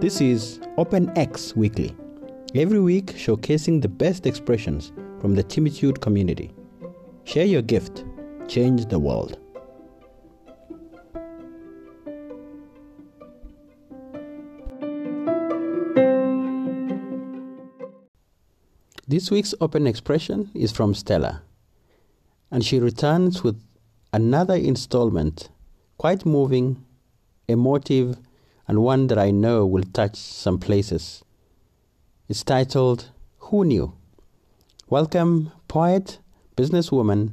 This is Open X Weekly, every week showcasing the best expressions from the Timitude community. Share your gift, change the world. This week's open expression is from Stella, and she returns with another installment, quite moving, emotive, and one that I know will touch some places. It's titled Who Knew? Welcome, poet, businesswoman,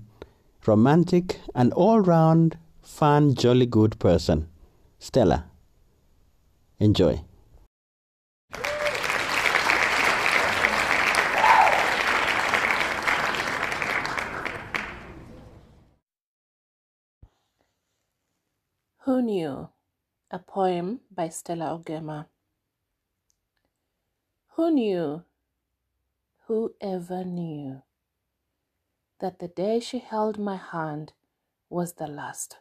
romantic, and all round fun, jolly good person, Stella. Enjoy. Who Knew? A poem by Stella Ogema. Who knew, who ever knew, that the day she held my hand was the last?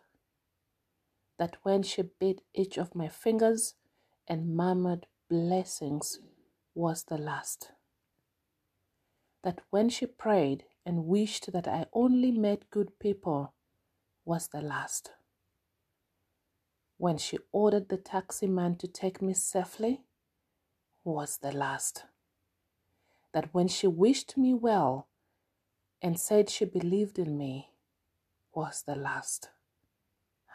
That when she bit each of my fingers and murmured blessings was the last? That when she prayed and wished that I only met good people was the last? When she ordered the taxi man to take me safely was the last. That when she wished me well and said she believed in me was the last.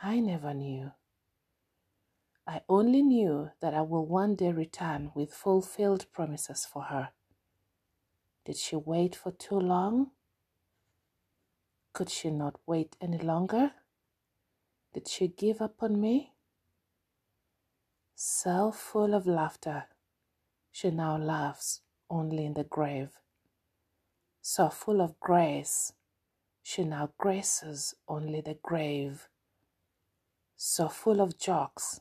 I never knew. I only knew that I will one day return with fulfilled promises for her. Did she wait for too long? Could she not wait any longer? Did she give up on me? So full of laughter, she now laughs only in the grave. So full of grace, she now graces only the grave. So full of jokes,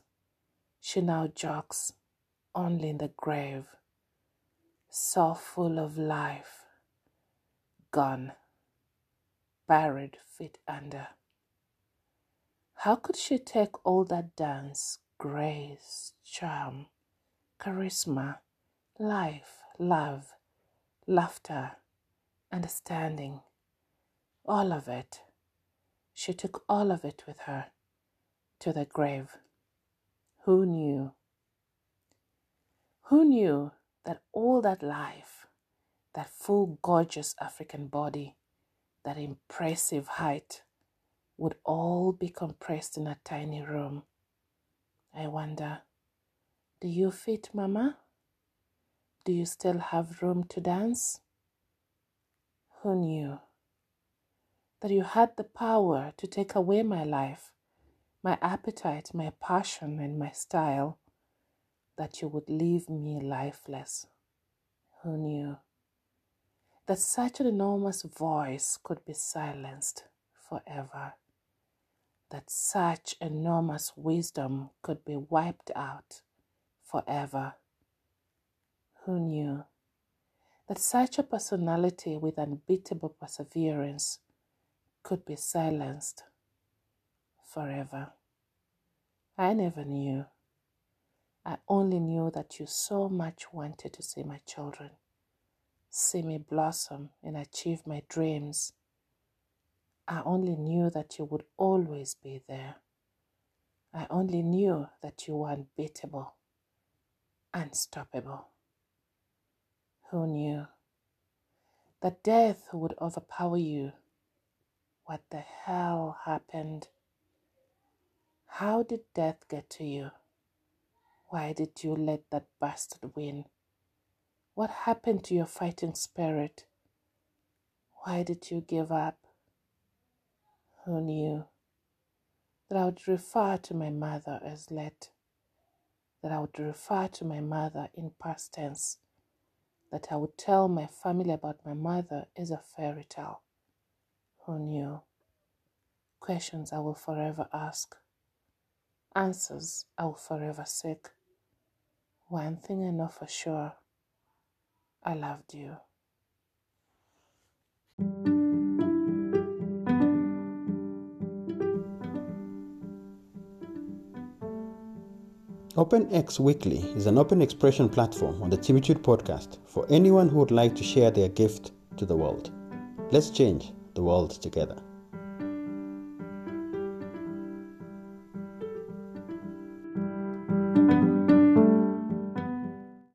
she now jokes only in the grave. So full of life, gone, buried feet under. How could she take all that dance, grace, charm, charisma, life, love, laughter, understanding, all of it. She took all of it with her to the grave. Who knew? Who knew that all that life, that full, gorgeous African body, that impressive height, would all be compressed in a tiny room? I wonder, do you fit, Mama? Do you still have room to dance? Who knew that you had the power to take away my life, my appetite, my passion, and my style, that you would leave me lifeless? Who knew that such an enormous voice could be silenced forever? That such enormous wisdom could be wiped out forever. Who knew that such a personality with unbeatable perseverance could be silenced forever? I never knew. I only knew that you so much wanted to see my children, see me blossom and achieve my dreams I only knew that you would always be there. I only knew that you were unbeatable, unstoppable. Who knew that death would overpower you? What the hell happened? How did death get to you? Why did you let that bastard win? What happened to your fighting spirit? Why did you give up? Who knew that I would refer to my mother as let, that I would refer to my mother in past tense, that I would tell my family about my mother as a fairy tale. Who knew? Questions I will forever ask, answers I will forever seek. One thing I know for sure I loved you. OpenX Weekly is an open expression platform on the Timitude podcast for anyone who would like to share their gift to the world. Let's change the world together.